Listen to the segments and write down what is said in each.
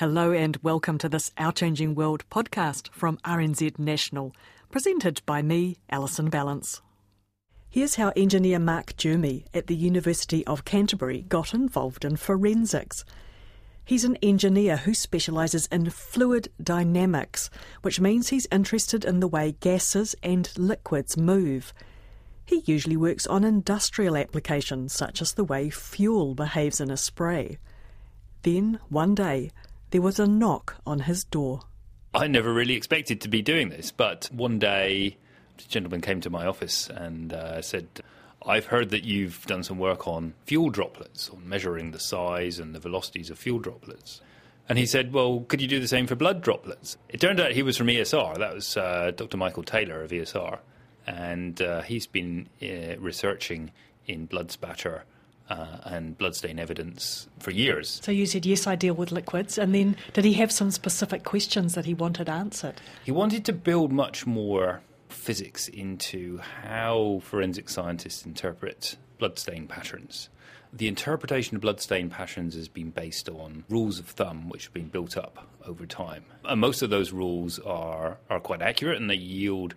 Hello and welcome to this Our Changing World podcast from RNZ National, presented by me, Alison Ballance. Here's how engineer Mark Jermy at the University of Canterbury got involved in forensics. He's an engineer who specialises in fluid dynamics, which means he's interested in the way gases and liquids move. He usually works on industrial applications, such as the way fuel behaves in a spray. Then, one day, there was a knock on his door. I never really expected to be doing this, but one day a gentleman came to my office and uh, said, I've heard that you've done some work on fuel droplets, on measuring the size and the velocities of fuel droplets. And he said, Well, could you do the same for blood droplets? It turned out he was from ESR. That was uh, Dr. Michael Taylor of ESR. And uh, he's been uh, researching in blood spatter uh, and bloodstain evidence for years. So you said, Yes, I deal with liquids. And then did he have some specific questions that he wanted answered? He wanted to build much more physics into how forensic scientists interpret bloodstain patterns. The interpretation of bloodstain patterns has been based on rules of thumb which have been built up over time. And most of those rules are, are quite accurate and they yield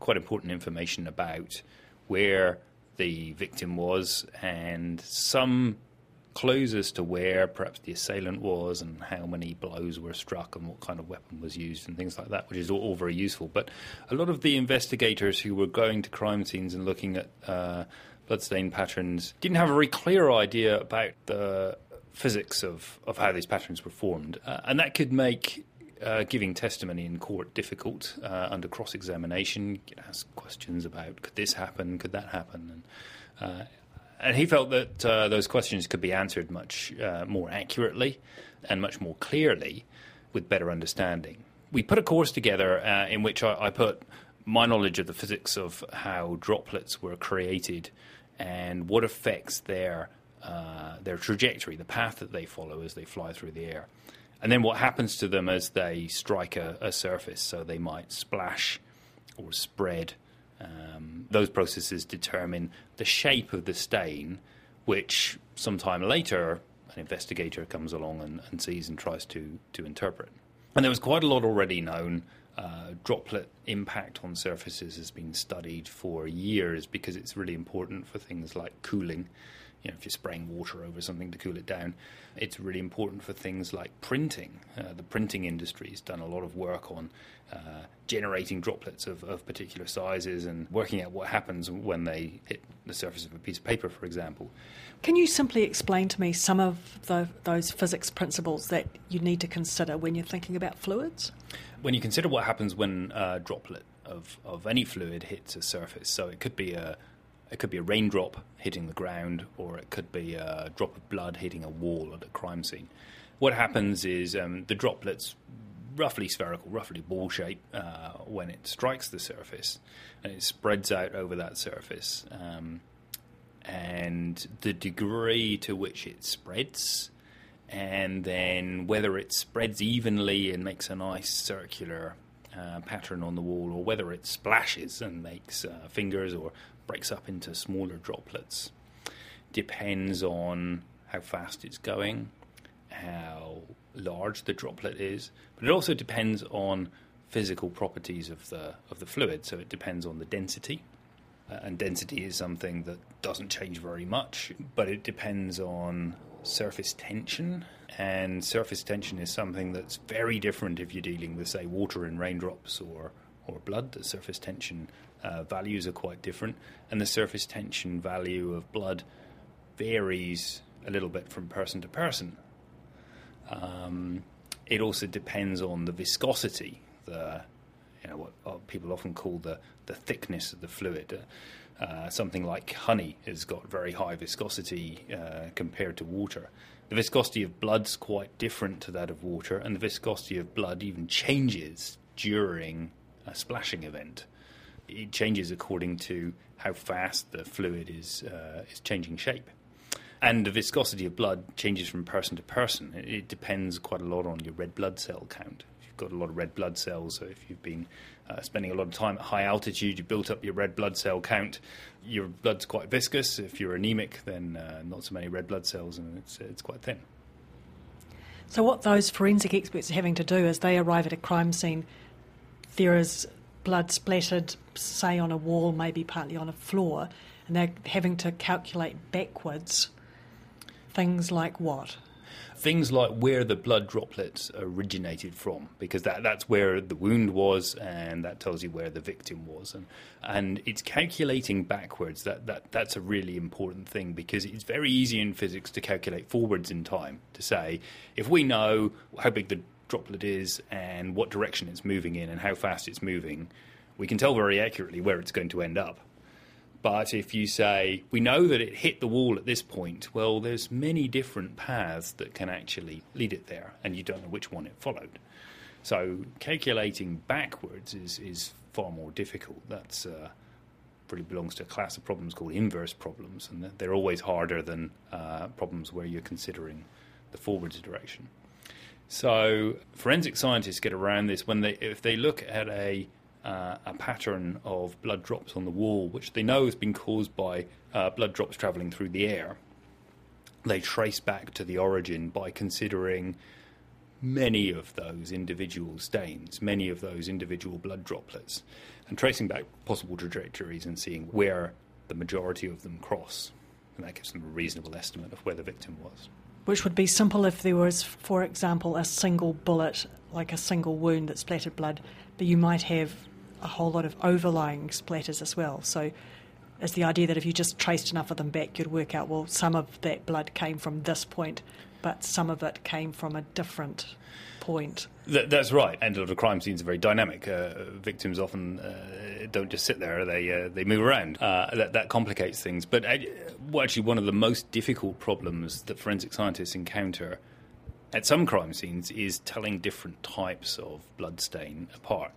quite important information about where the victim was and some clues as to where perhaps the assailant was and how many blows were struck and what kind of weapon was used and things like that, which is all, all very useful. But a lot of the investigators who were going to crime scenes and looking at uh, bloodstain patterns didn't have a very clear idea about the physics of, of how these patterns were formed. Uh, and that could make uh, giving testimony in court difficult uh, under cross examination. You ask questions about could this happen, could that happen, and uh, and he felt that uh, those questions could be answered much uh, more accurately and much more clearly with better understanding. We put a course together in which I, I, put my knowledge of the physics of how droplets were created and what affects their uh, their trajectory, the path that they follow as they fly through the air, and then what happens to them as they strike a, a surface. So they might splash or spread um, those processes determine the shape of the stain, which sometime later an investigator comes along and, and sees and tries to, to interpret. And there was quite a lot already known. Uh, droplet impact on surfaces has been studied for years because it's really important for things like cooling. You know, if you're spraying water over something to cool it down, it's really important for things like printing. Uh, the printing industry has done a lot of work on uh, generating droplets of, of particular sizes and working out what happens when they hit the surface of a piece of paper, for example. Can you simply explain to me some of the, those physics principles that you need to consider when you're thinking about fluids? When you consider what happens when a droplet of, of any fluid hits a surface, so it could be a it could be a raindrop hitting the ground, or it could be a drop of blood hitting a wall at a crime scene. What happens is um, the droplets roughly spherical, roughly ball shape uh, when it strikes the surface, and it spreads out over that surface. Um, and the degree to which it spreads, and then whether it spreads evenly and makes a nice circular uh, pattern on the wall, or whether it splashes and makes uh, fingers or breaks up into smaller droplets, depends on how fast it's going, how large the droplet is, but it also depends on physical properties of the of the fluid. So it depends on the density, uh, and density is something that doesn't change very much, but it depends on surface tension. And surface tension is something that's very different if you're dealing with, say, water in raindrops or or blood. The surface tension uh, values are quite different, and the surface tension value of blood varies a little bit from person to person. Um, it also depends on the viscosity, the you know what, people often call the, the thickness of the fluid. Uh, something like honey has got very high viscosity uh, compared to water. The viscosity of blood's quite different to that of water, and the viscosity of blood even changes during a splashing event. It changes according to how fast the fluid is uh, is changing shape. And the viscosity of blood changes from person to person. It, depends quite a lot on your red blood cell count. You've got a lot of red blood cells, so if you've been uh, spending a lot of time at high altitude, you built up your red blood cell count. Your blood's quite viscous. If you're anemic, then uh, not so many red blood cells, and it's, it's quite thin. So, what those forensic experts are having to do is they arrive at a crime scene, there is blood splattered, say, on a wall, maybe partly on a floor, and they're having to calculate backwards Things like what? Things like where the blood droplets originated from, because that, that's where the wound was, and that tells you where the victim was. And, and it's calculating backwards. That, that, that's a really important thing because it's very easy in physics to calculate forwards in time to say, if we know how big the droplet is and what direction it's moving in and how fast it's moving, we can tell very accurately where it's going to end up. But if you say, we know that it hit the wall at this point, well, there's many different paths that can actually lead it there, and you don't know which one it followed. So calculating backwards is, is far more difficult. That's uh, really belongs to a class of problems called inverse problems, and they're always harder than uh, problems where you're considering the forwards direction. So forensic scientists get around this when they if they look at a uh, a pattern of blood drops on the wall, which they know has been caused by uh, blood drops travelling through the air. They trace back to the origin by considering many of those individual stains, many of those individual blood droplets, and tracing back possible trajectories and seeing where the majority of them cross. And that gives them a reasonable estimate of where the victim was. Which would be simple if there was, for example, a single bullet, like a single wound that splattered blood, but you might have a whole lot of overlying splatters as well. So it's the idea that if you just traced enough of them back, you'd work out, well, some of that blood came from this point, but some of it came from a different point. That, that's right. And a lot of crime scenes are very dynamic. Uh, victims often uh, don't just sit there; they uh, they move around. Uh, that, that complicates things. But uh, actually, one of the most difficult problems that forensic scientists encounter at some crime scenes is telling different types of bloodstain apart.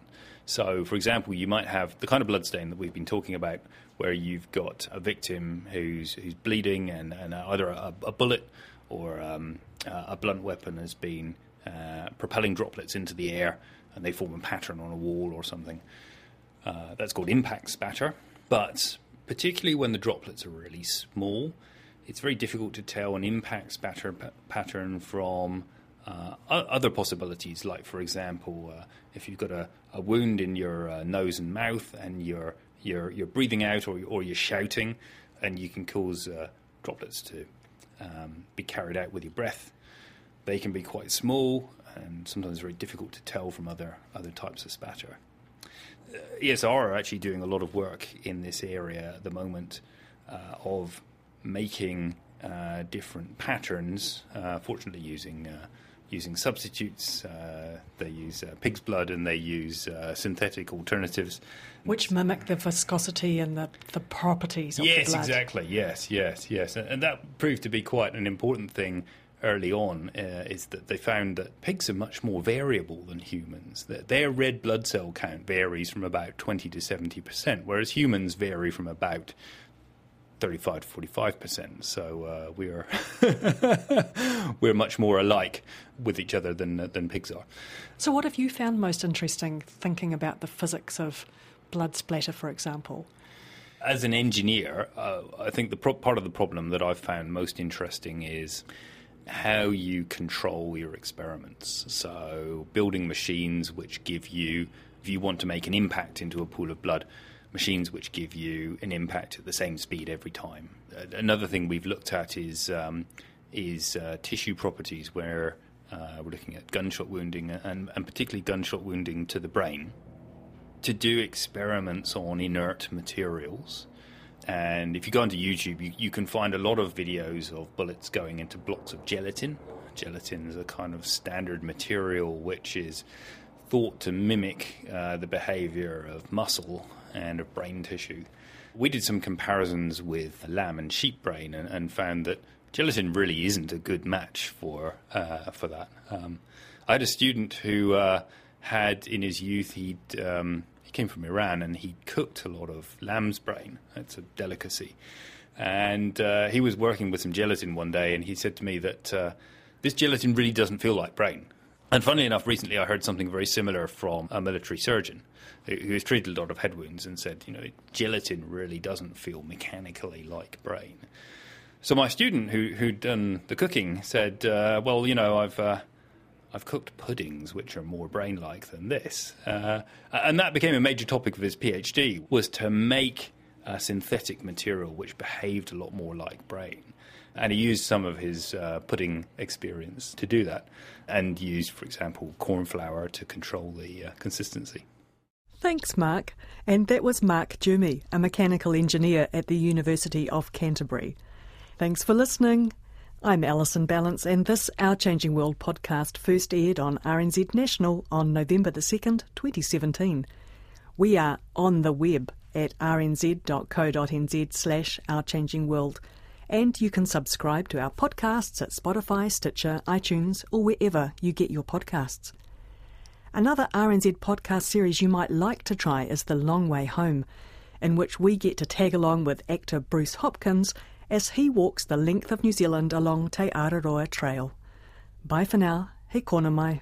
So, for example, you might have the kind of bloodstain that we've been talking about, where you've got a victim who's who's bleeding, and, and either a, a, bullet or um, a blunt weapon has been uh, propelling droplets into the air, and they form a pattern on a wall or something. Uh, that's called impact spatter. But particularly when the droplets are really small, it's very difficult to tell an impact spatter p- pattern from uh, other possibilities, like for example, uh, if you've got a, a wound in your uh, nose and mouth, and you're you're you're breathing out or or you're shouting, and you can cause uh, droplets to um, be carried out with your breath. They can be quite small and sometimes very difficult to tell from other other types of spatter. Uh, ESR are actually doing a lot of work in this area at the moment uh, of making different patterns. fortunately, using using substitutes. Uh, they use uh, pig's blood and they use uh, synthetic alternatives. Which mimic the viscosity and the, the properties of yes, the blood. exactly. Yes, yes, yes. And, and, that proved to be quite an important thing early on, uh, is that they found that pigs are much more variable than humans. That their red blood cell count varies from about 20 to 70%, whereas humans vary from about 35 to 45 percent. So uh, we are we're much more alike with each other than than pigs are. So what have you found most interesting thinking about the physics of blood splatter, for example? As an engineer, uh, I think the pro- part of the problem that I've found most interesting is how you control your experiments. So building machines which give you, if you want to make an impact into a pool of blood machines which give you an impact at the same speed every time. Uh, another thing we've looked at is um, is uh, tissue properties, where uh, we're looking at gunshot wounding and, and particularly gunshot wounding to the brain. To do experiments on inert materials. And if you go onto YouTube, you, you, can find a lot of videos of bullets going into blocks of gelatin. Gelatin is a kind of standard material which is thought to mimic uh, the behavior of muscle and of brain tissue. we did some comparisons with lamb and sheep brain and, and found that gelatin really isn't a good match for uh, for that. Um, I had a student who uh, had in his youth he'd um, he came from Iran and he cooked a lot of lamb's brain. It's a delicacy, and uh, he was working with some gelatin one day, and he said to me that uh, this gelatin really doesn't feel like brain. And funnily enough, recently I heard something very similar from a military surgeon who has treated a lot of head wounds and said, you know, gelatin really doesn't feel mechanically like brain. So my student who who'd done the cooking said, uh, well, you know, I've uh, I've cooked puddings which are more brain-like than this, uh, and that became a major topic of his PhD was to make a synthetic material which behaved a lot more like brain. And he used some of his uh, pudding experience to do that, and used, for example, corn flour to control the uh, consistency. Thanks, Mark. And that was Mark Jermy, a mechanical engineer at the University of Canterbury. Thanks for listening. I'm Alison Ballance, and this Our Changing World podcast first aired on RNZ National on November the 2nd, 2017. We are on the web at rnz.co.nz slash Our Changing World, and you can subscribe to our podcasts at Spotify, Stitcher, iTunes, or wherever you get your podcasts. Another RNZ podcast series you might like to try is The Long Way Home, in which we get to tag along with actor Bruce Hopkins as he walks the length of New Zealand along Te Araroa Trail. Bye for now. He kona mai.